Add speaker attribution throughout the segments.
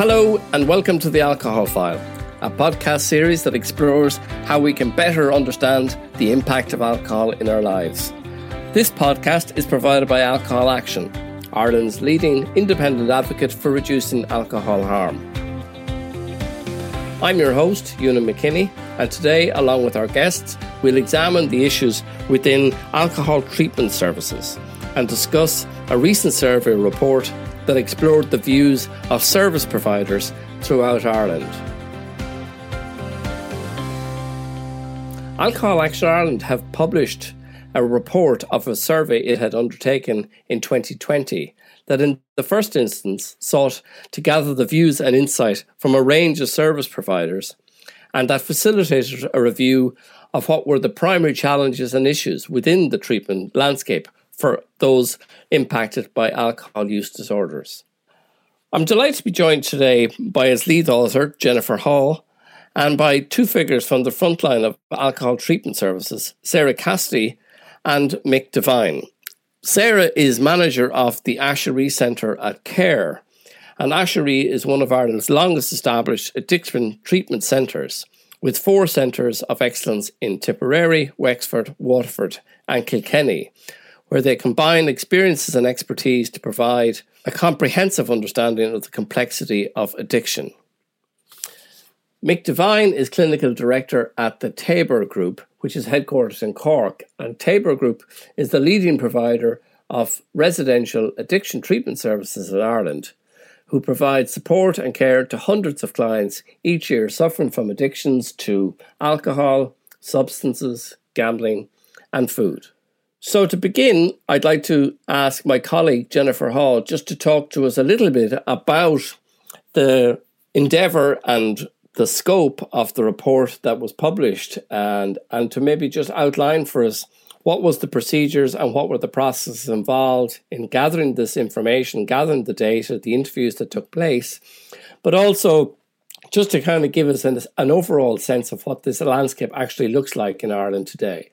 Speaker 1: Hello, and welcome to The Alcohol File, a podcast series that explores how we can better understand the impact of alcohol in our lives. This podcast is provided by Alcohol Action, Ireland's leading independent advocate for reducing alcohol harm. I'm your host, Eunan McKinney, and today, along with our guests, we'll examine the issues within alcohol treatment services and discuss a recent survey report that explored the views of service providers throughout Ireland. Alcohol Action Ireland have published a report of a survey it had undertaken in 2020 that, in the first instance, sought to gather the views and insight from a range of service providers and that facilitated a review of what were the primary challenges and issues within the treatment landscape for those impacted by alcohol use disorders. I'm delighted to be joined today by his lead author, Jennifer Hough, and by two figures from the frontline of alcohol treatment services, Sarah Cassidy and Mick Devine. Sarah is manager of the Aiseiri Centre at Cahir, and Aiseiri is one of Ireland's longest established addiction treatment centres, with four centres of excellence in Tipperary, Wexford, Waterford, and Kilkenny, where they combine experiences and expertise to provide a comprehensive understanding of the complexity of addiction. Mick Devine is clinical director at the Tabor Group, which is headquartered in Cork, and Tabor Group is the leading provider of residential addiction treatment services in Ireland, who provide support and care to hundreds of clients each year suffering from addictions to alcohol, substances, gambling, and food. So, to begin, I'd like to ask my colleague Jennifer Hough just to talk to us a little bit about the endeavour and the scope of the report that was published and, and to maybe just outline for us what was the procedures and what were the processes involved in gathering this information, gathering the data, the interviews that took place, but also just to kind of give us an, an overall sense of what this landscape actually looks like in Ireland today.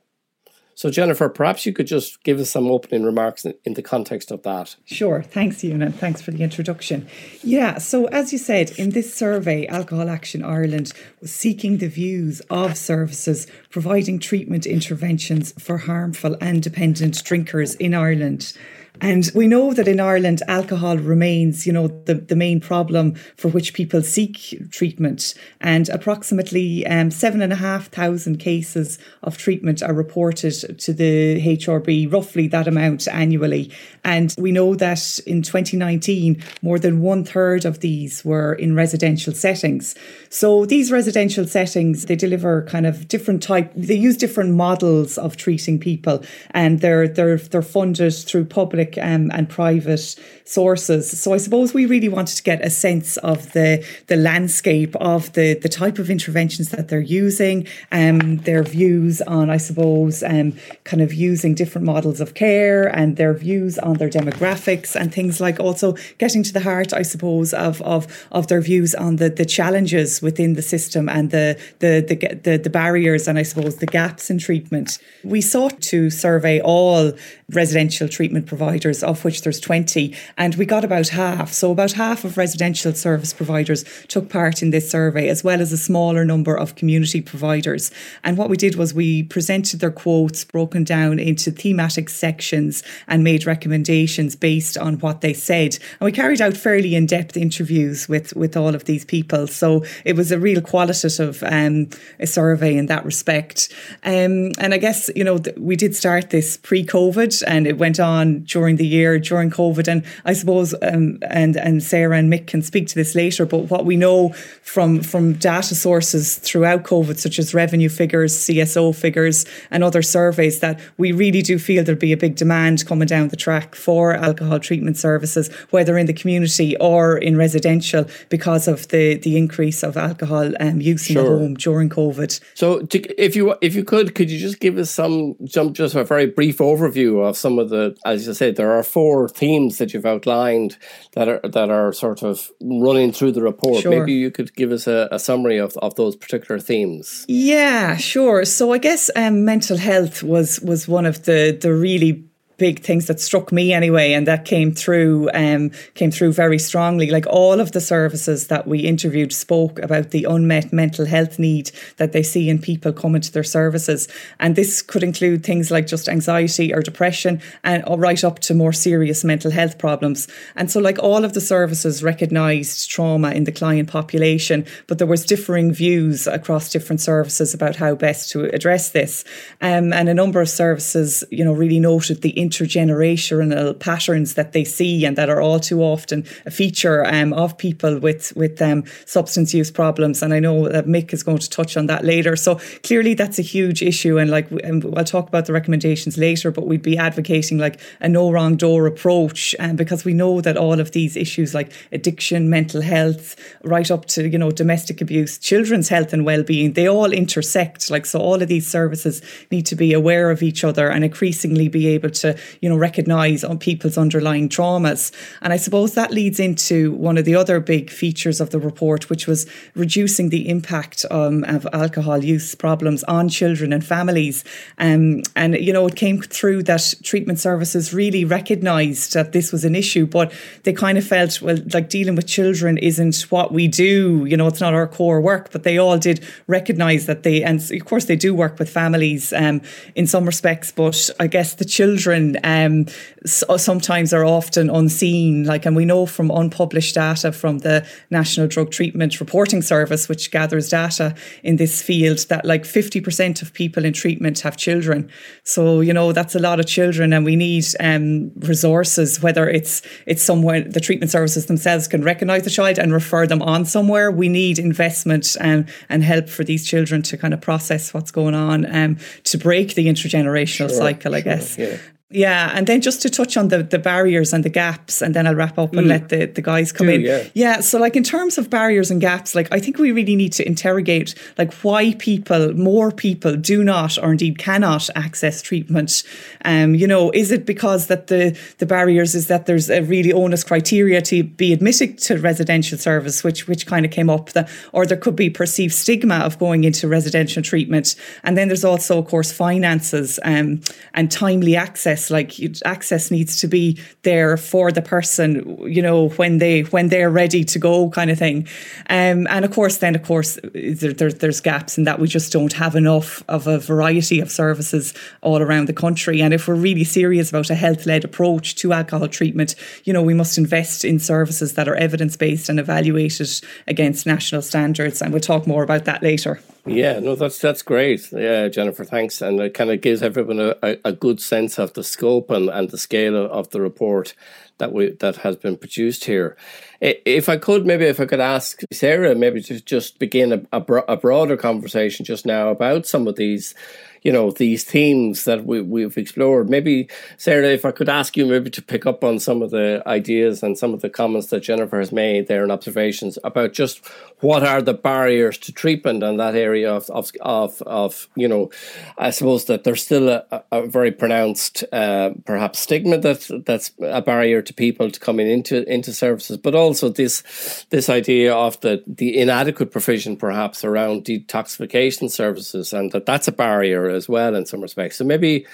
Speaker 1: So, Jennifer, perhaps you could just give us some opening remarks in, the context of that.
Speaker 2: Sure. Thanks, and thanks for the introduction. Yeah, so as you said, in this survey, Alcohol Action Ireland was seeking the views of services providing treatment interventions for harmful and dependent drinkers in Ireland. And we know that in Ireland, alcohol remains, you know, the, the main problem for which people seek treatment. And approximately um, seven and a half thousand cases of treatment are reported to the HRB, roughly that amount annually. And we know that in 2019, more than one third of these were in residential settings. So these residential settings, they deliver kind of different type, they use different models of treating people and they're, they're, they're funded through public public um, and private sources. So I suppose we really wanted to get a sense of the the landscape of the the type of interventions that they're using, um, their views on, I suppose, um, kind of using different models of care and their views on their demographics and things like also getting to the heart, I suppose, of of of their views on the the challenges within the system and the the the the, the barriers and I suppose the gaps in treatment. We sought to survey all residential treatment providers, of which there's 20, and we got about half. So, about half of residential service providers took part in this survey, as well as a smaller number of community providers. And what we did was we presented their quotes broken down into thematic sections and made recommendations based on what they said. And we carried out fairly in depth interviews with, with all of these people. So, it was a real qualitative um, survey in that respect. Um, and I guess, you know, th- we did start this pre COVID and it went on during the year during COVID. And I suppose um, and and Sarah and Mick can speak to this later. But what we know from from data sources throughout COVID, such as revenue figures, CSO figures, and other surveys, that we really do feel there'd be a big demand coming down the track for alcohol treatment services, whether in the community or in residential, because of the the increase of alcohol um, use sure. in the home during COVID.
Speaker 1: So, to, if you if you could, could you just give us some, some just a very brief overview of some of the, as you said, there are four themes that you've outlined that are that are sort of running through the report. Sure. Maybe you could give us a, a, summary of, of those particular themes.
Speaker 2: Yeah, sure. So I guess um, mental health was was one of the the really big things that struck me anyway, and that came through um, came through very strongly. Like all of the services that we interviewed spoke about the unmet mental health need that they see in people coming to their services, and this could include things like just anxiety or depression, and right up to more serious mental health problems. And so, like all of the services recognised trauma in the client population, but there was differing views across different services about how best to address this. Um, and a number of services, you know, really noted the intergenerational patterns that they see and that are all too often a feature um, of people with with um, substance use problems. And I know that Mick is going to touch on that later. So clearly, that's a huge issue. And like, and I'll talk about the recommendations later, but we'd be advocating like a no wrong door approach, um, because we know that all of these issues like addiction, mental health, right up to you know domestic abuse, children's health and well being, they all intersect. Like, so all of these services need to be aware of each other and increasingly be able to, you know, recognize on people's underlying traumas. And I suppose that leads into one of the other big features of the report, which was reducing the impact um, of alcohol use problems on children and families. Um, and, you know, it came through that treatment services really recognized that this was an issue, but they kind of felt, well, like dealing with children isn't what we do. You know, it's not our core work, but they all did recognize that they, and of course, they do work with families um, in some respects, but I guess the children um, sometimes are often unseen. Like, and we know from unpublished data from the National Drug Treatment Reporting Service, which gathers data in this field, that like 50% of people in treatment have children. So, you know, that's a lot of children, and we need um, resources, whether it's it's somewhere the treatment services themselves can recognise the child and refer them on somewhere. We need investment and, um, and help for these children to kind of process what's going on um, to break the intergenerational sure, cycle, I guess. Yeah. Yeah, and then just to touch on the, the barriers and the gaps, and then I'll wrap up and mm. let the, the guys come Do, in. Yeah. yeah, so like in terms of barriers and gaps, like I think we really need to interrogate like why people, more people, do not or indeed cannot access treatment. Um, you know, is it because that the the barriers is that there's a really onus criteria to be admitted to residential service, which which kind of came up, the, or there could be perceived stigma of going into residential treatment, and then there's also of course finances um, and timely access access like access needs to be there for the person you know when they when they're ready to go kind of thing. Um, and of course then of course there, there, there's gaps in that we just don't have enough of a variety of services all around the country. And if we're really serious about a health-led approach to alcohol treatment you know we must invest in services that are evidence-based and evaluated against national standards. And we'll talk more about that later
Speaker 1: yeah, no, that's that's great. Yeah, Jennifer, thanks. And it kind of gives everyone a, a, good sense of the scope and, and the scale of the report that we that has been produced here. If I could, maybe if I could ask Sarah, maybe to just begin a, a, bro- a broader conversation just now about some of these you know these themes that we, we've explored. Maybe sarah if i could ask you maybe to pick up on some of the ideas and some of the comments that jennifer has made there and observations about just what are the barriers to treatment in that area of of of, of you know i suppose that there's still a, a very pronounced uh, perhaps stigma that that's a barrier to people to coming into into services but also this this idea of the the inadequate provision perhaps around detoxification services and that that's a barrier as well in some respects. So maybe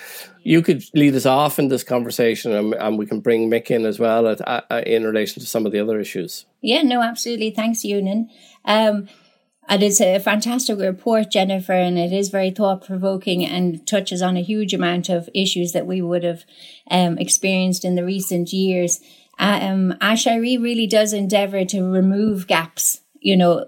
Speaker 1: you could lead us off in this conversation and, and we can bring Mick in as well at, uh, in relation to some of the other issues.
Speaker 3: Yeah, no, absolutely. Thanks, Eunan. Um, and it's a fantastic report, Jennifer, and it is very thought provoking and touches on a huge amount of issues that we would have um, experienced in the recent years. Um, Aiseiri really does endeavour to remove gaps, you know,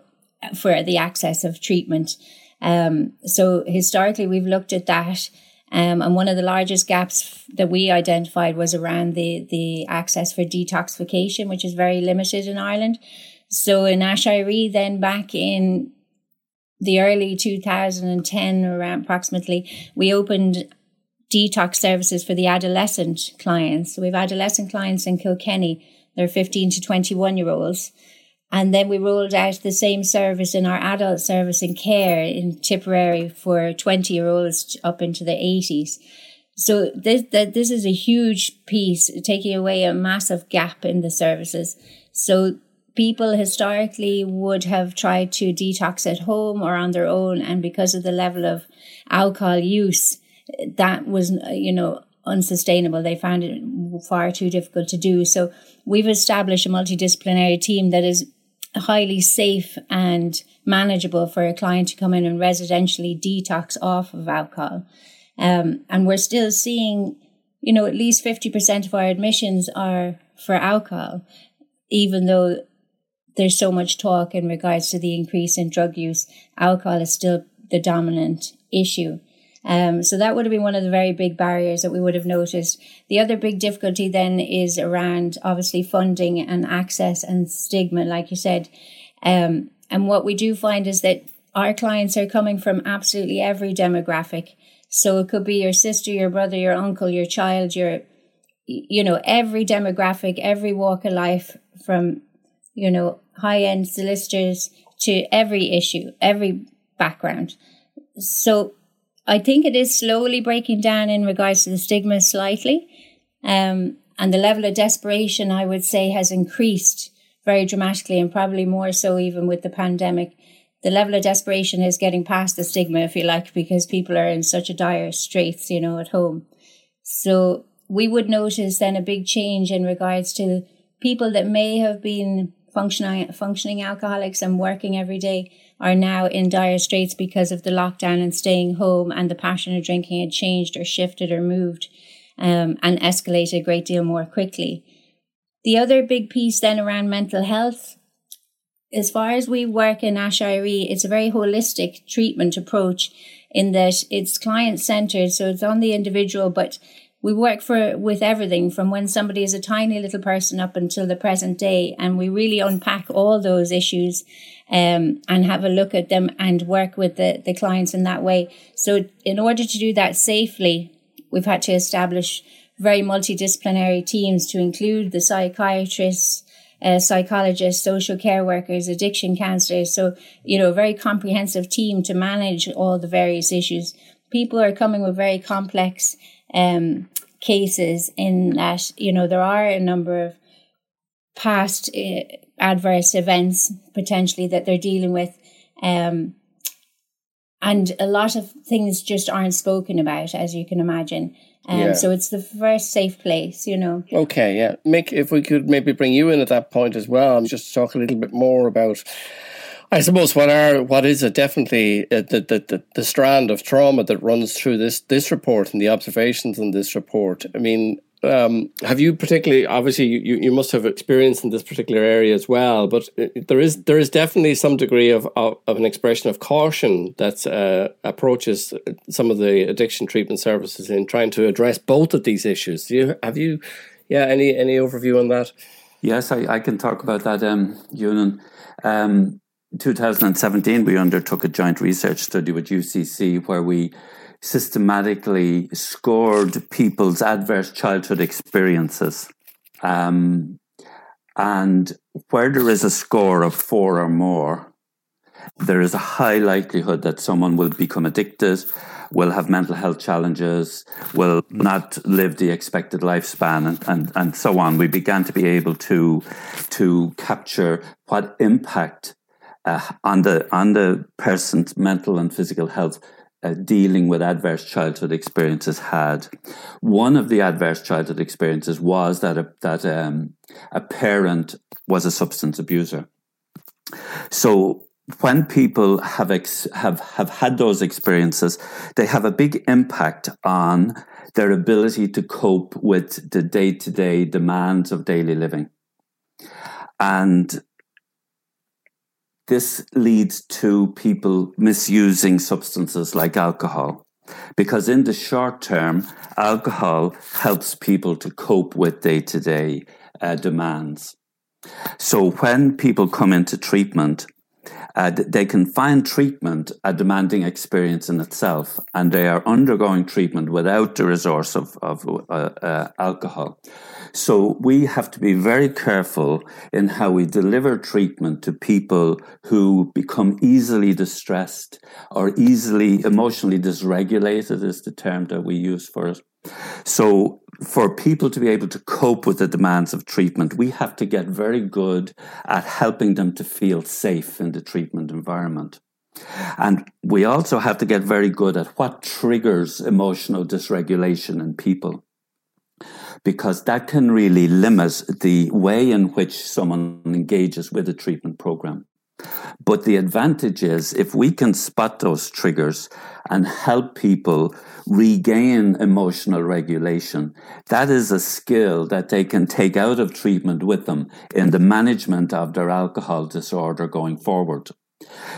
Speaker 3: for the access of treatment. Um, so historically, we've looked at that. Um, and one of the largest gaps that we identified was around the, the access for detoxification, which is very limited in Ireland. So in Aiseiri, then back in the early 2010, around approximately, we opened detox services for the adolescent clients. So we have adolescent clients in Kilkenny. They're 15 to 21 year olds. And then we rolled out the same service in our adult service in Cahir in Tipperary for 20 year olds up into the 80s. So this, this is a huge piece, taking away a massive gap in the services. So people historically would have tried to detox at home or on their own. And because of the level of alcohol use, that was, you know, unsustainable. They found it far too difficult to do. So we've established a multidisciplinary team that is highly safe and manageable for a client to come in and residentially detox off of alcohol. Um, and we're still seeing, you know, at least 50% of our admissions are for alcohol, even though there's so much talk in regards to the increase in drug use. Alcohol is still the dominant issue. Um, so that would have been one of the very big barriers that we would have noticed. The other big difficulty then is around obviously funding and access and stigma, like you said. Um, and what we do find is that our clients are coming from absolutely every demographic. So it could be your sister, your brother, your uncle, your child, your, you know, every demographic, every walk of life from, you know, high end solicitors to every issue, every background. So I think it is slowly breaking down in regards to the stigma slightly. Um, and the level of desperation, I would say, has increased very dramatically and probably more so even with the pandemic. The level of desperation is getting past the stigma, if you like, because people are in such a dire straits, you know, at home. So we would notice then a big change in regards to people that may have been functioning functioning alcoholics and working every day are now in dire straits because of the lockdown and staying home and the passion of drinking had changed or shifted or moved um, and escalated a great deal more quickly. The other big piece then around mental health, as far as we work in Aiseiri, it's a very holistic treatment approach in that it's client centered. So it's on the individual, but we work for with everything from when somebody is a tiny little person up until the present day and we really unpack all those issues um, and have a look at them and work with the, the clients in that way. So in order to do that safely, we've had to establish very multidisciplinary teams to include the psychiatrists, uh, psychologists, social care workers, addiction counselors. So, you know, a very comprehensive team to manage all the various issues. People are coming with very complex um, cases in that, you know, there are a number of past uh, adverse events potentially that they're dealing with. Um, and a lot of things just aren't spoken about, as you can imagine. Um, yeah. So it's the first safe place, you know.
Speaker 1: Okay, yeah. Mick, if we could maybe bring you in at that point as well, and just talk a little bit more about I suppose what are what is it definitely uh, the, the, the the strand of trauma that runs through this this report and the observations in this report. I mean, um, have you particularly obviously you, you must have experience in this particular area as well but there is there is definitely some degree of, of, of an expression of caution that uh, approaches some of the addiction treatment services in trying to address both of these issues Do you have you yeah any any overview on that
Speaker 4: yes i, I can talk about that um Eunan. um 2017 we undertook a joint research study with ucc where we systematically scored people's adverse childhood experiences. Um, and where there is a score of four or more, there is a high likelihood that someone will become addicted, will have mental health challenges, will not live the expected lifespan, and, and, and so on. We began to be able to, to capture what impact uh, on the on the person's mental and physical health uh, dealing with adverse childhood experiences had. One of the adverse childhood experiences was that a, that um, a parent was a substance abuser. So when people have ex- have have had those experiences, they have a big impact on their ability to cope with the day to day demands of daily living. And this leads to people misusing substances like alcohol. Because in the short term, alcohol helps people to cope with day to day demands. So when people come into treatment, uh, they can find treatment a demanding experience in itself, and they are undergoing treatment without the resource of, of uh, uh, alcohol. So we have to be very careful in how we deliver treatment to people who become easily distressed or easily emotionally dysregulated, is the term that we use for it. So, for people to be able to cope with the demands of treatment, we have to get very good at helping them to feel safe in the treatment environment. And we also have to get very good at what triggers emotional dysregulation in people. Because that can really limit the way in which someone engages with a treatment program. But the advantage is if we can spot those triggers and help people regain emotional regulation, that is a skill that they can take out of treatment with them in the management of their alcohol disorder going forward.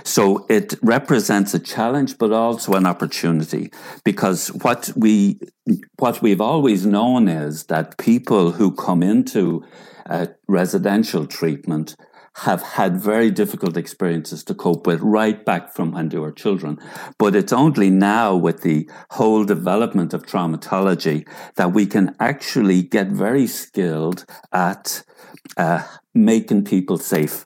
Speaker 4: So it represents a challenge, but also an opportunity because what we, what we've always known is that people who come into uh, residential treatment have had very difficult experiences to cope with right back from when they were children. But it's only now with the whole development of traumatology that we can actually get very skilled at uh, making people safe.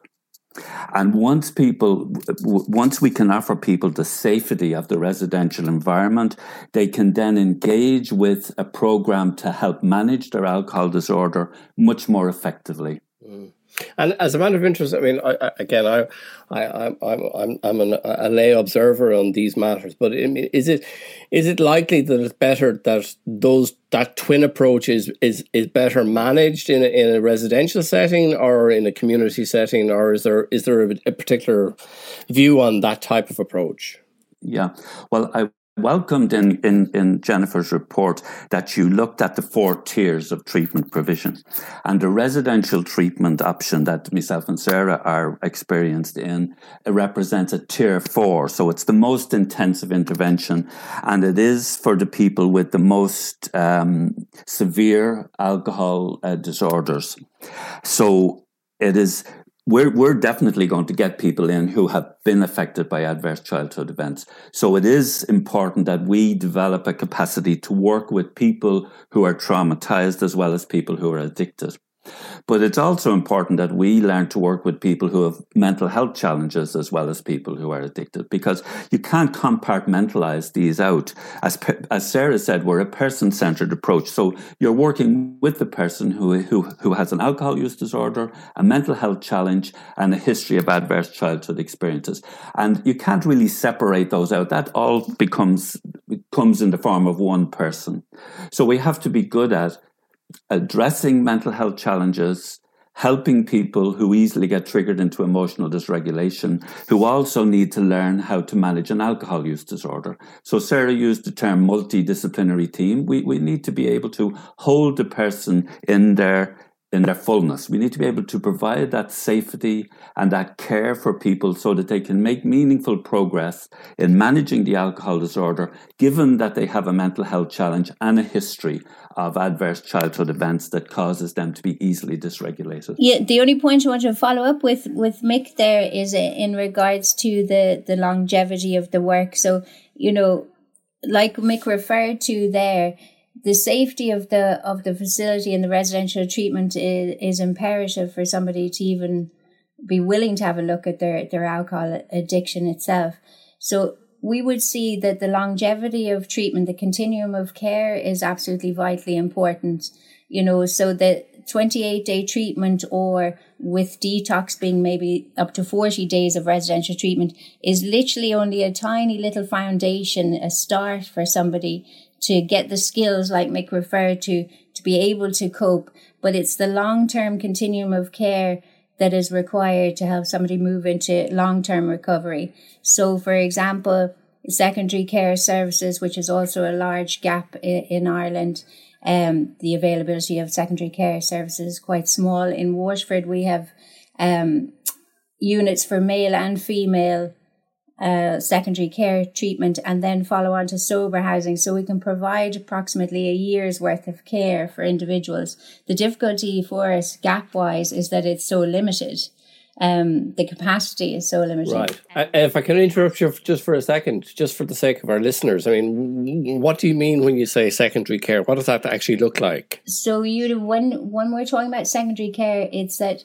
Speaker 4: And once people, once we can offer people the safety of the residential environment, they can then engage with a program to help manage their alcohol disorder much more effectively. Mm.
Speaker 1: And as a matter of interest, I mean, I, I, again, I, I, I'm, I'm, I'm an, a lay observer on these matters. But I mean, is it, is it likely that it's better that those that twin approach is is is better managed in a, in a residential setting or in a community setting, or is there is there a, a particular view on that type of approach?
Speaker 4: Yeah, well, I welcomed in, in, in Jennifer's report that you looked at the four tiers of treatment provision. And the residential treatment option that myself and Sarah are experienced in represents a tier four. So it's the most intensive intervention and it is for the people with the most um, severe alcohol uh, disorders. So it is we're, we're definitely going to get people in who have been affected by adverse childhood events. So it is important that we develop a capacity to work with people who are traumatized as well as people who are addicted. But it's also important that we learn to work with people who have mental health challenges as well as people who are addicted because you can't compartmentalize these out. As, as Sarah said, we're a person centered approach. So you're working with the person who, who, who has an alcohol use disorder, a mental health challenge, and a history of adverse childhood experiences. And you can't really separate those out. That all becomes, comes in the form of one person. So we have to be good at addressing mental health challenges, helping people who easily get triggered into emotional dysregulation, who also need to learn how to manage an alcohol use disorder. So Sarah used the term multidisciplinary team. We, we need to be able to hold the person in their in their fullness. We need to be able to provide that safety and that care for people so that they can make meaningful progress in managing the alcohol disorder, given that they have a mental health challenge and a history of adverse childhood events that causes them to be easily dysregulated.
Speaker 3: Yeah, the only point I want to follow up with with Mick there is in regards to the the longevity of the work. So, you know, like Mick referred to there, the safety of the of the facility and the residential treatment is, is imperative for somebody to even be willing to have a look at their their alcohol addiction itself. So we would see that the longevity of treatment, the continuum of care is absolutely vitally important. You know, so the 28 day treatment or with detox being maybe up to 40 days of residential treatment is literally only a tiny little foundation, a start for somebody to get the skills like Mick referred to, to be able to cope. But it's the long term continuum of care that is required to help somebody move into long term recovery. So, for example, secondary care services, which is also a large gap in, in Ireland, um, the availability of secondary care services is quite small. In Waterford, we have um, units for male and female uh, secondary care treatment and then follow on to sober housing so we can provide approximately a year's worth of care for individuals. The difficulty for us gap wise is that it's so limited. Um, the capacity is so limited.
Speaker 1: Right. Uh, if I can interrupt you just for a second, just for the sake of our listeners, I mean, what do you mean when you say secondary care? What does that actually look like?
Speaker 3: So, you when when we're talking about secondary care, it's that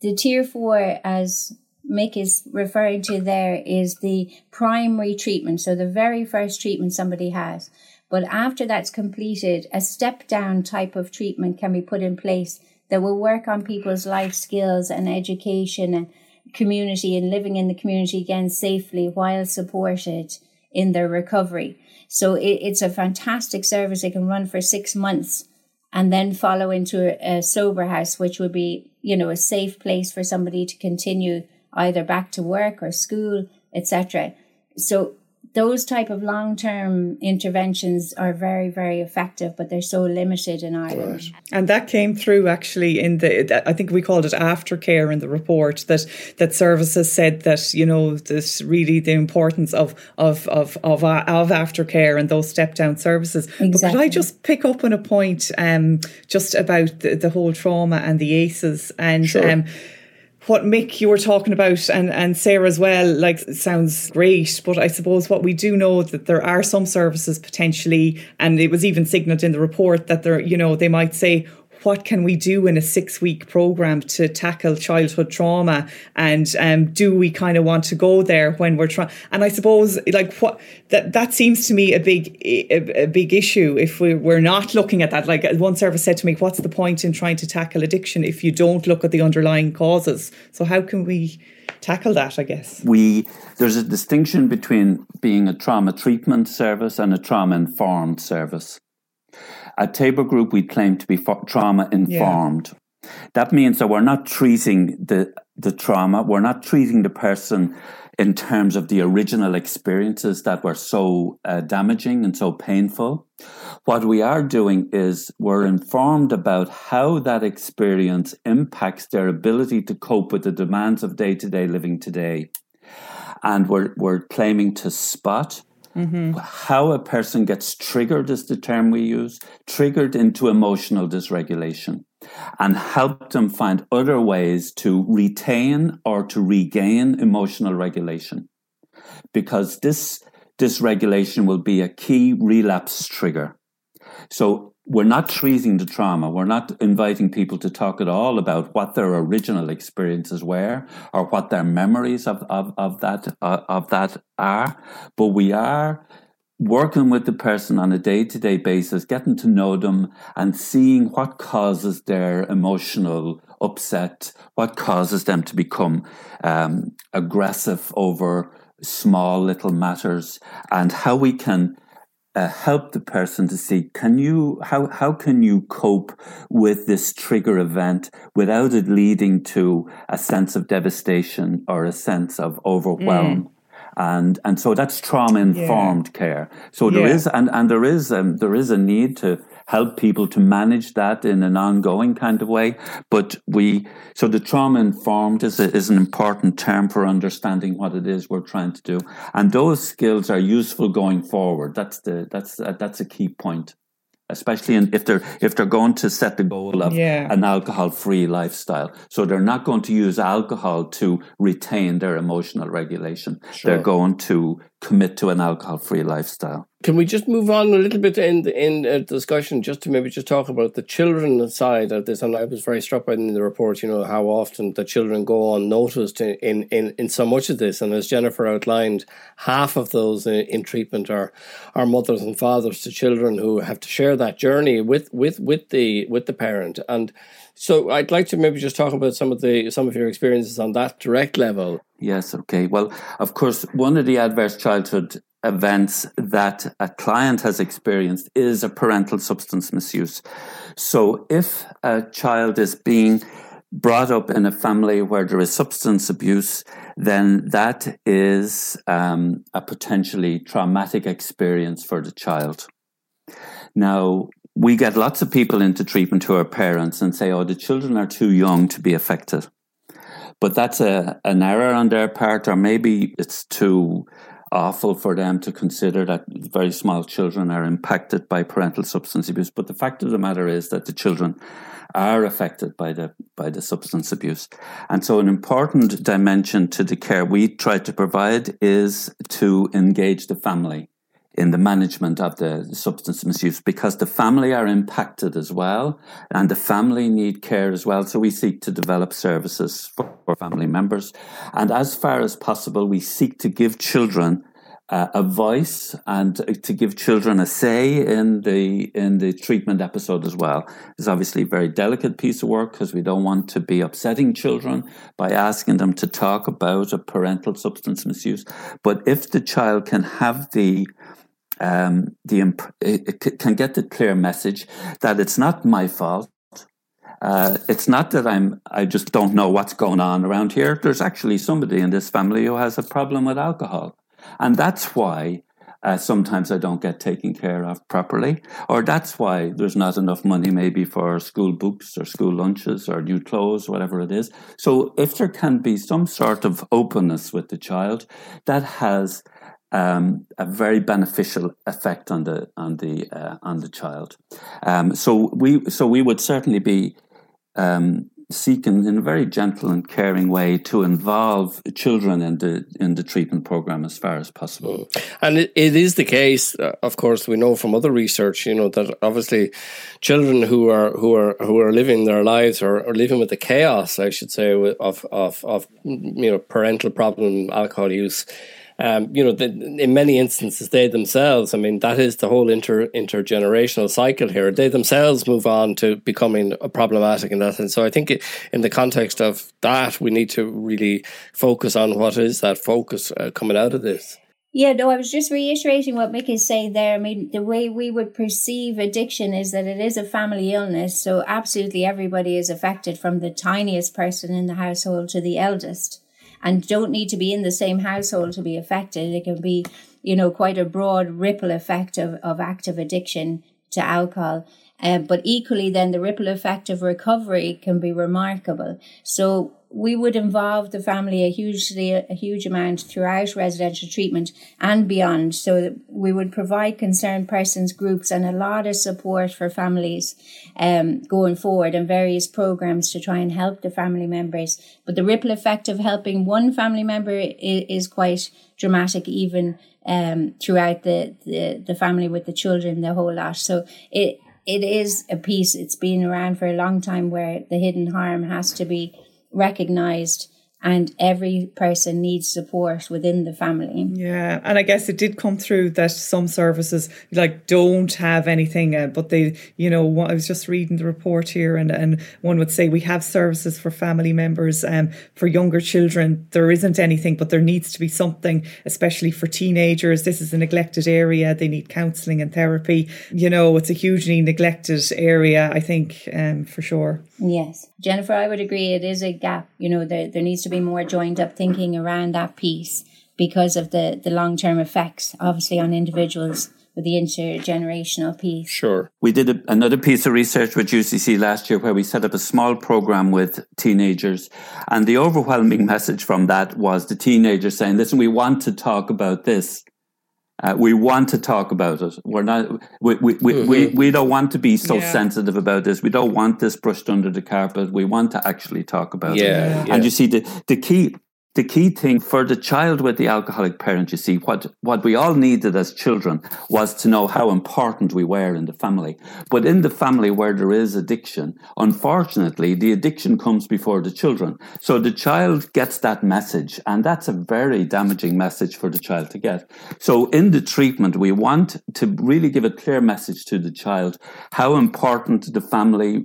Speaker 3: the tier four, as Mick is referring to there is the primary treatment. So the very first treatment somebody has. But after that's completed, a step down type of treatment can be put in place that will work on people's life skills and education and community and living in the community again safely while supported in their recovery. So it, it's a fantastic service. It can run for six months and then follow into a, a sober house, which would be, you know, a safe place for somebody to continue either back to work or school, etc. So those type of long-term interventions are very very effective but they're so limited in Ireland right.
Speaker 2: and that came through actually in the I think we called it aftercare in the report that that services said that you know this really the importance of of of of, of aftercare and those step down services exactly. but could I just pick up on a point um, just about the, the whole trauma and the ACEs and sure. um, what Mick you were talking about and, and Sarah as well, like sounds great. But I suppose what we do know that there are some services potentially, and it was even signalled in the report that there, you know, they might say, what can we do in a six week program to tackle childhood trauma? And um, do we kind of want to go there when we're trying and i suppose like what that that seems to me a big a, a, big issue if we, we're not looking at that. Like one service said to me what's the point in trying to tackle addiction if you don't look at the underlying causes? So how can we tackle that i guess?
Speaker 4: We there's a distinction between being a trauma treatment service and a trauma informed service at Tabor Group, we claim to be trauma informed. Yeah. That means that we're not treating the the trauma, we're not treating the person in terms of the original experiences that were so uh, damaging and so painful. What we are doing is we're informed about how that experience impacts their ability to cope with the demands of day to day living today. And we're, we're claiming to spot Mm-hmm. How a person gets triggered is the term we use, triggered into emotional dysregulation, and help them find other ways to retain or to regain emotional regulation. Because this dysregulation will be a key relapse trigger. So we're not treating the trauma. We're not inviting people to talk at all about what their original experiences were or what their memories of, of, of that uh, of that are. But we are working with the person on a day to day basis, getting to know them and seeing what causes their emotional upset, what causes them to become um, aggressive over small little matters, and how we can uh, help the person to see can you how how can you cope with this trigger event without it leading to a sense of devastation or a sense of overwhelm mm. and and so that's trauma informed yeah. care so there yeah. is and and there is um, there is a need to help people to manage that in an ongoing kind of way. But we, so the trauma informed is, a, is an important term for understanding what it is we're trying to do. And those skills are useful going forward. That's the, that's, uh, that's a key point especially in, if they're if they're going to set the goal of yeah. an alcohol free lifestyle so they're not going to use alcohol to retain their emotional regulation sure. they're going to commit to an alcohol free lifestyle
Speaker 1: can we just move on a little bit in the, in a discussion just to maybe just talk about the children side of this? And I was very struck by in the report, you know, how often the children go unnoticed in, in, in, in so much of this. And as Jennifer outlined, half of those in, in, treatment are are mothers and fathers to children who have to share that journey with with with the with the parent. And so I'd like to maybe just talk about some of the some of your experiences on that direct level.
Speaker 4: Yes, okay. Well, of course, one of the adverse childhood events that a client has experienced is a parental substance misuse. So if a child is being brought up in a family where there is substance abuse, then that is um, a potentially traumatic experience for the child. Now, we get lots of people into treatment who are parents and say, oh, the children are too young to be affected. But that's a, an error on their part, or maybe it's too awful for them to consider that very small children are impacted by parental substance abuse. But the fact of the matter is that the children are affected by the by the substance abuse. And so an important dimension to the care we try to provide is to engage the family in the management of the substance misuse because the family are impacted as well and the family need care as well. So we seek to develop services for, family members. And as far as possible, we seek to give children uh, a voice and to give children a say in the in the treatment episode as well. It's obviously a very delicate piece of work because we don't want to be upsetting children by asking them to talk about a parental substance misuse. But if the child can have the um, the imp- it can get the clear message that it's not my fault. Uh, it's not that I'm I just don't know what's going on around here. There's actually somebody in this family who has a problem with alcohol, and that's why uh, sometimes I don't get taken care of properly, or that's why there's not enough money maybe for school books or school lunches or new clothes, whatever it is. So if there can be some sort of openness with the child, that has um, a very beneficial effect on the on the uh, on the child. Um, so we so we would certainly be um, seeking in a very gentle and caring way to involve children in the in the treatment program as far as possible.
Speaker 1: Mm. And it, it is the case, uh, of course, we know from other research, you know, that obviously children who are who are who are living their lives or, or living with the chaos, I should say, of of of you know parental problem, alcohol use um, you know, the, in many instances, they themselves, I mean, that is the whole inter intergenerational cycle here. They themselves move on to becoming problematic in that sense. So I think in the context of that, we need to really focus on what is that focus uh, coming out of this.
Speaker 3: Yeah, no, I was just reiterating what Mick is saying there. I mean, the way we would perceive addiction is that it is a family illness. So absolutely everybody is affected from the tiniest person in the household to the eldest and don't need to be in the same household to be affected. It can be, you know, quite a broad ripple effect of, of active addiction to alcohol. Uh, but equally, then the ripple effect of recovery can be remarkable. So we would involve the family a hugely a huge amount throughout residential treatment and beyond. So we would provide concerned persons groups and a lot of support for families um, going forward and various programs to try and help the family members. But the ripple effect of helping one family member is, is quite dramatic even um, throughout the, the the family with the children the whole lot. So it it is a piece it's been around for a long time where the hidden harm has to be recognized and every person needs support within the family.
Speaker 2: Yeah, and I guess it did come through that some services like don't have anything, uh, but they, you know, I was just reading the report here, and and one would say we have services for family members, um, for younger children there isn't anything, but there needs to be something, especially for teenagers. This is a neglected area; they need counselling and therapy. You know, it's a hugely neglected area. I think, um, for sure.
Speaker 3: Yes, Jennifer, I would agree. It is a gap. You know, there there needs to be more joined up thinking around that piece because of the, the long term effects, obviously, on individuals with the intergenerational piece.
Speaker 1: Sure.
Speaker 4: We did a, another piece of research with UCC last year where we set up a small program with teenagers. And the overwhelming message from that was the teenagers saying, listen, we want to talk about this. Uh, we want to talk about it. We're not. We we, we, mm-hmm. we, we, don't want to be so yeah. sensitive about this. We don't want this brushed under the carpet. We want to actually talk about
Speaker 1: yeah,
Speaker 4: it. Yeah. And you see, the the key the key thing for the child with the alcoholic parent, you see, what, what we all needed as children was to know how important we were in the family. But in the family where there is addiction, unfortunately, the addiction comes before the children. So the child gets that message, and that's a very damaging message for the child to get. So in the treatment, we want to really give a clear message to the child how important the family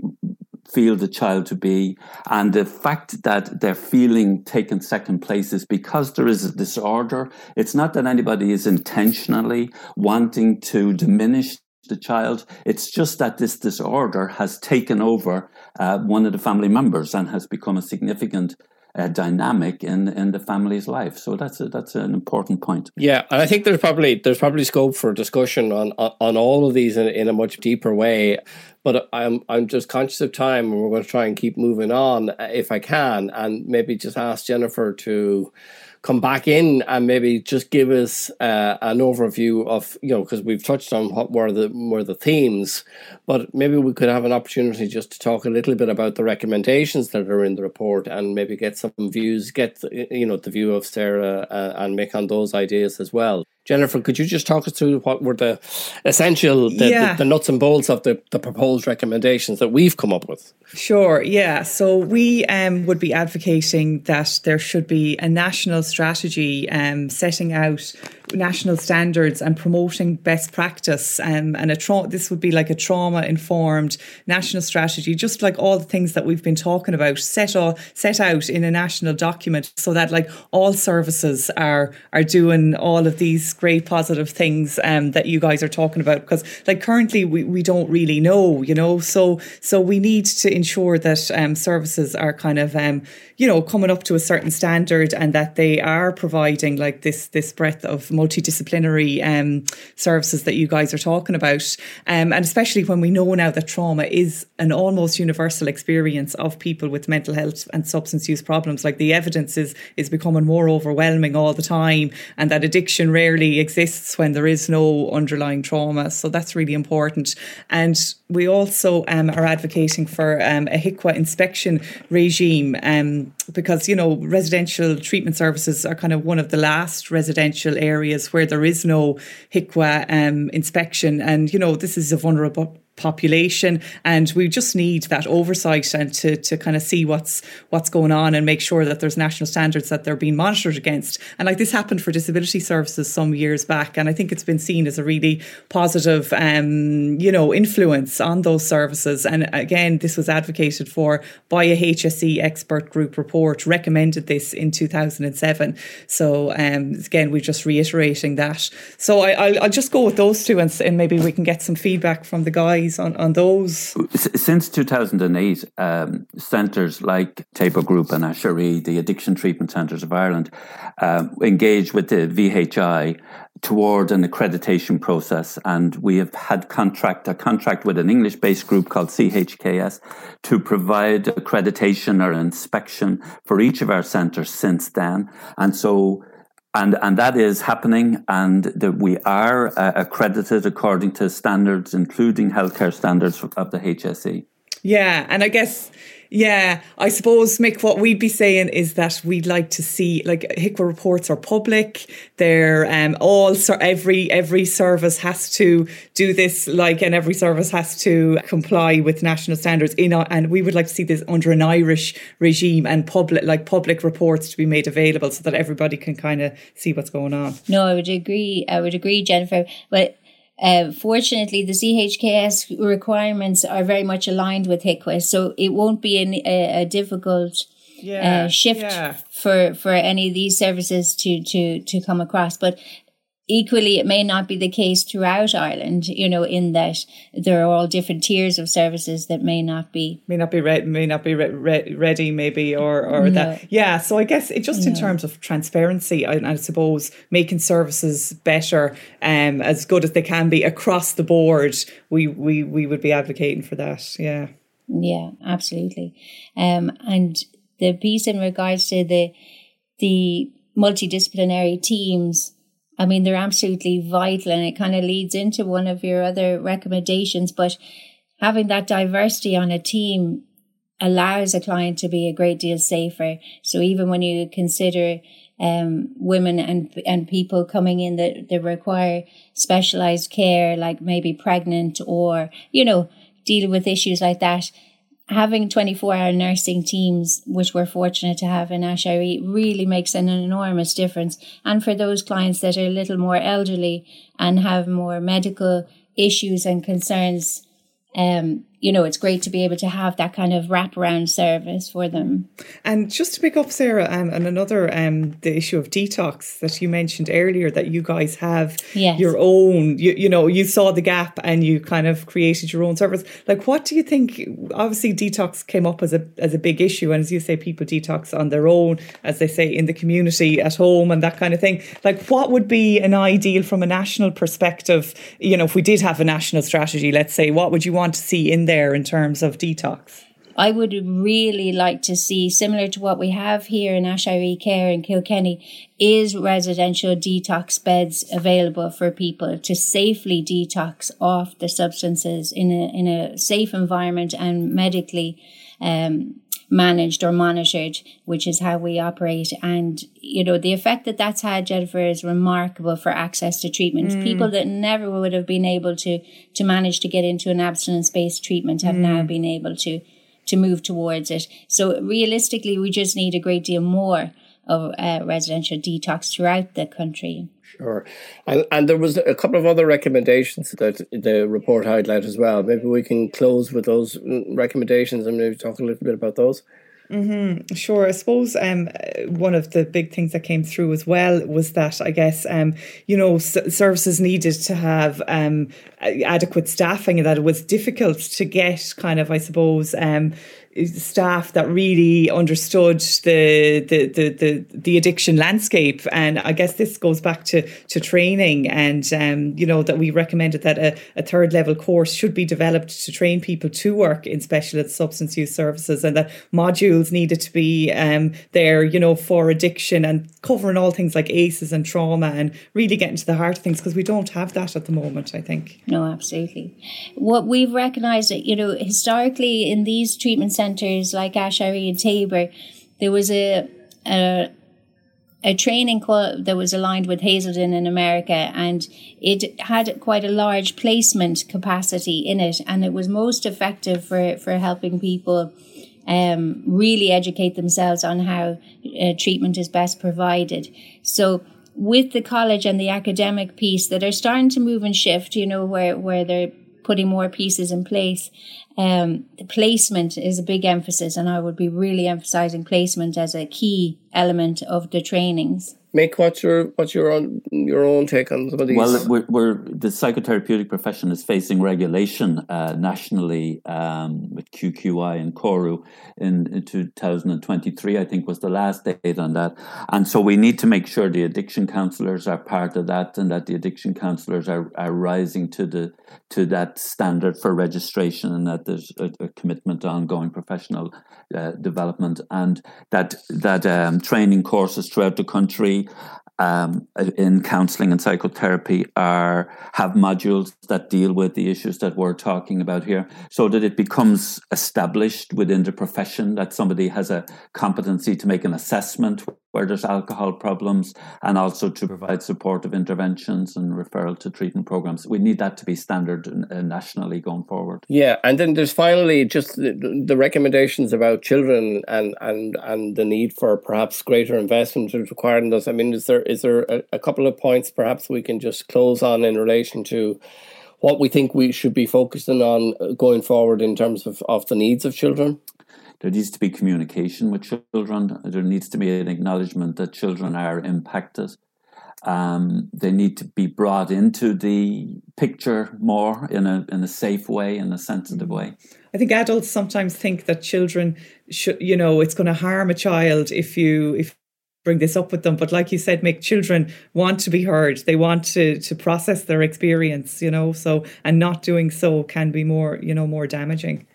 Speaker 4: feel the child to be. And the fact that they're feeling taken second place is because there is a disorder. It's not that anybody is intentionally wanting to diminish the child. It's just that this disorder has taken over uh, one of the family members and has become a significant uh, dynamic in in the family's life. So that's a, that's an important point.
Speaker 1: Yeah, and I think there's probably there's probably scope for discussion on on, all of these in, in a much deeper way. But I'm I'm just conscious of time, and we're going to try and keep moving on uh, if I can, and maybe just ask Jennifer to come back in and maybe just give us uh, an overview of you know because we've touched on what were the were the themes, but maybe we could have an opportunity just to talk a little bit about the recommendations that are in the report and maybe get some views, get you know the view of Sarah uh, and Mick on those ideas as well. Jennifer, could you just talk us through what were the essential, the, yeah. the, the, nuts and bolts of the, the proposed recommendations that we've come up with?
Speaker 2: Sure, yeah. So we um, would be advocating that there should be a national strategy um, setting out national standards and promoting best practice. Um, and a tra- this would be like a trauma informed national strategy, just like all the things that we've been talking about, set, all, set out in a national document so that like all services are, are doing all of these great positive things um, that you guys are talking about. Because like currently we, we don't really know, you know, so, so we need to ensure that um, services are kind of, um, you know, coming up to a certain standard and that they are providing like this this breadth of multidisciplinary um, services that you guys are talking about. Um, and especially when we know now that trauma is an almost universal experience of people with mental health and substance use problems. Like the evidence is is becoming more overwhelming all the time, and that addiction rarely exists when there is no underlying trauma. So that's really important. And we also um, are advocating for um, a HIQA inspection regime um, because, you know, residential treatment services are kind of one of the last residential areas where there is no HIQA um, inspection. And, you know, this is a vulnerable population and we just need that oversight and to, to kind of see what's what's going on and make sure that there's national standards that they're being monitored against. And like this happened for disability services some years back and I think it's been seen as a really positive um, you know influence on those services. And again this was advocated for by a HSE expert group report recommended this in 2007 so um, again we're just reiterating that. So I, I'll, I'll just go with those two and, and maybe we can get some feedback from the guys on, on those?
Speaker 4: Since 2008, um, centres like Tabor Group and Aiseiri, the Addiction Treatment Centres of Ireland, uh, with the VHI toward an accreditation process and we have had contract a contract with an English based group called CHKS to provide accreditation or inspection for each of our centres since then and so and and that is happening, and that we are uh, accredited according to standards, including healthcare standards of the HSE.
Speaker 2: Yeah, and I guess yeah, I suppose, Mick, what we'd be saying is that we'd like to see, like, HIQA reports are public. They're um, all, so every every service has to do this, like, and every service has to comply with national standards. In and we would like to see this under an Irish regime and public, like, public reports to be made available so that everybody can kind of see what's going on.
Speaker 3: No, I would agree. I would agree, Jennifer. But uh, fortunately, the CHKS requirements are very much aligned with HIQA, so it won't be an, a, a difficult yeah, uh, shift yeah. for for any of these services to to to come across. But equally it may not be the case throughout Ireland you know in that there are all different tiers of services that may not be
Speaker 2: may not be ready may not be re- re- ready maybe or or no. that yeah so I guess it just no. in terms of transparency I, I, suppose making services better um as good as they can be across the board we we we would be advocating for that yeah
Speaker 3: yeah absolutely um and the piece in regards to the the multidisciplinary teams I mean, they're absolutely vital and it kind of leads into one of your other recommendations. But having that diversity on a team allows a client to be a great deal safer. So even when you consider um, women and and people coming in that, that require specialized care, like maybe pregnant or, you know, deal with issues like that, having 24 hour nursing teams, which we're fortunate to have in Aiseiri, really makes an enormous difference. And for those clients that are a little more elderly and have more medical issues and concerns, um, you know, it's great to be able to have that kind of wraparound service for them.
Speaker 2: And just to pick up, Sara, um, and another, um, the issue of detox that you mentioned earlier, that you guys have yes. your own, you, you know, you saw the gap and you kind of created your own service. Like, what do you think? Obviously, detox came up as a as a big issue, and as you say, people detox on their own, as they say, in the community, at home, and that kind of thing. Like, what would be an ideal from a national perspective? You know, if we did have a national strategy, let's say, what would you want to see in there? There in terms of detox?
Speaker 3: I would really like to see, similar to what we have here in Aiseiri Cahir in Kilkenny, is residential detox beds available for people to safely detox off the substances in a, in a safe environment and medically um, managed or monitored, which is how we operate. And, you know, the effect that that's had, Jennifer, is remarkable for access to treatment. Mm. People that never would have been able to, to manage to get into an abstinence based treatment have mm. now been able to, to move towards it. So realistically, we just need a great deal more of uh, residential detox throughout the country.
Speaker 1: Sure. And, and there was a couple of other recommendations that the report highlighted as well. Maybe we can close with those recommendations and maybe talk a little bit about those.
Speaker 2: Mm-hmm. Sure. I suppose um, one of the big things that came through as well was that I guess um, you know s- services needed to have um, adequate staffing, and that it was difficult to get kind of I suppose um, staff that really understood the, the the the the, addiction landscape. And I guess this goes back to to training and um, you know that we recommended that a, a third level course should be developed to train people to work in specialist substance use services and that modules needed to be um, there you know for addiction and covering all things like ACEs and trauma and really getting to the heart of things because we don't have that at the moment I think.
Speaker 3: No absolutely. What we've recognized that you know historically in these treatment centers centres like Aiseiri and Tabor, there was a, a a training club that was aligned with Hazelden in America, and it had quite a large placement capacity in it, and it was most effective for for helping people um, really educate themselves on how uh, treatment is best provided. So. With the college and the academic piece that are starting to move and shift, you know, where, where they're putting more pieces in place. Um, the placement is a big emphasis, and I would be really emphasizing placement as a key element of the trainings.
Speaker 1: Mick what's your what's your own your own take on some of these?
Speaker 4: Well, we're, we're the psychotherapeutic profession is facing regulation uh, nationally um, with QQI and CORU in, in 2023. I think was the last date on that, and so we need to make sure the addiction counsellors are part of that, and that the addiction counsellors are, are rising to the to that standard for registration, and that there's a, a commitment to ongoing professional uh, development, and that that um, training courses throughout the country um, in counselling and psychotherapy are have modules that deal with the issues that we're talking about here, so that it becomes established within the profession that somebody has a competency to make an assessment where there's alcohol problems and also to provide supportive interventions and referral to treatment programs. We need that to be standard uh, nationally going forward.
Speaker 1: Yeah, and then there's finally just the, the recommendations about children and, and, and the need for perhaps greater investment is required in those. I mean, is there is there a, a couple of points perhaps we can just close on in relation to what we think we should be focusing on uh, going forward in terms of, of the needs of children?
Speaker 4: There needs to be communication with children. There needs to be an acknowledgement that children are impacted. Um, they need to be brought into the picture more in a in a safe way, in a sensitive way.
Speaker 2: I think adults sometimes think that children should, you know, it's going to harm a child if you if bring this up with them. But like you said, make children want to be heard. They want to to process their experience, you know. So and not doing so can be more, you know, more damaging.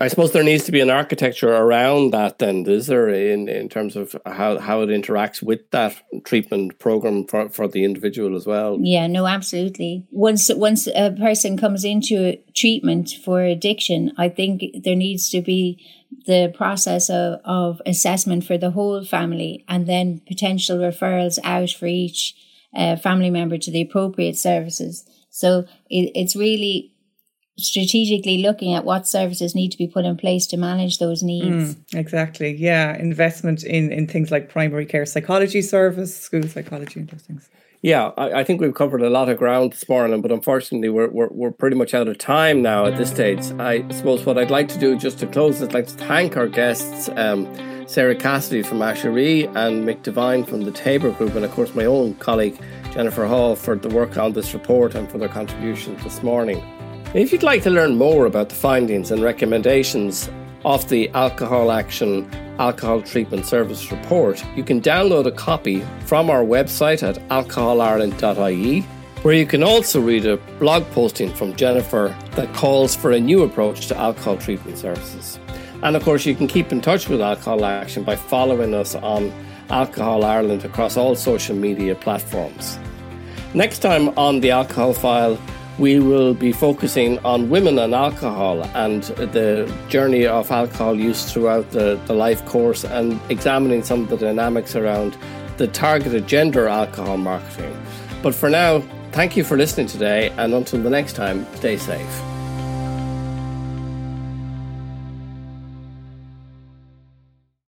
Speaker 1: I suppose there needs to be an architecture around that. Then is there in in terms of how how it interacts with that treatment program for for the individual as well?
Speaker 3: Yeah, no, absolutely. Once once a person comes into treatment for addiction, I think there needs to be the process of, of assessment for the whole family, and then potential referrals out for each uh, family member to the appropriate services. So it, it's really strategically looking at what services need to be put in place to manage those needs.
Speaker 2: Mm, exactly. Yeah. Investment in, in things like primary care psychology service, school psychology, and those things.
Speaker 1: Yeah, I, I, think we've covered a lot of ground this morning, but unfortunately, we're, we're, we're pretty much out of time now at this stage. I suppose what I'd like to do just to close is like to thank our guests, um, Sara Cassidy from Aiseiri and Mick Devine from the Tabor Group, and of course, my own colleague Jennifer Hough for the work on this report and for their contributions this morning. If you'd like to learn more about the findings and recommendations of the Alcohol Action Alcohol Treatment Service report, you can download a copy from our website at alcoholireland.ie, where you can also read a blog posting from Jennifer that calls for a new approach to alcohol treatment services. And of course, you can keep in touch with Alcohol Action by following us on Alcohol Ireland across all social media platforms. Next time on the Alcohol File, we will be focusing on women and alcohol and the journey of alcohol use throughout the, the life course and examining some of the dynamics around the targeted gender alcohol marketing. But for now, thank you for listening today, and until the next time, stay safe.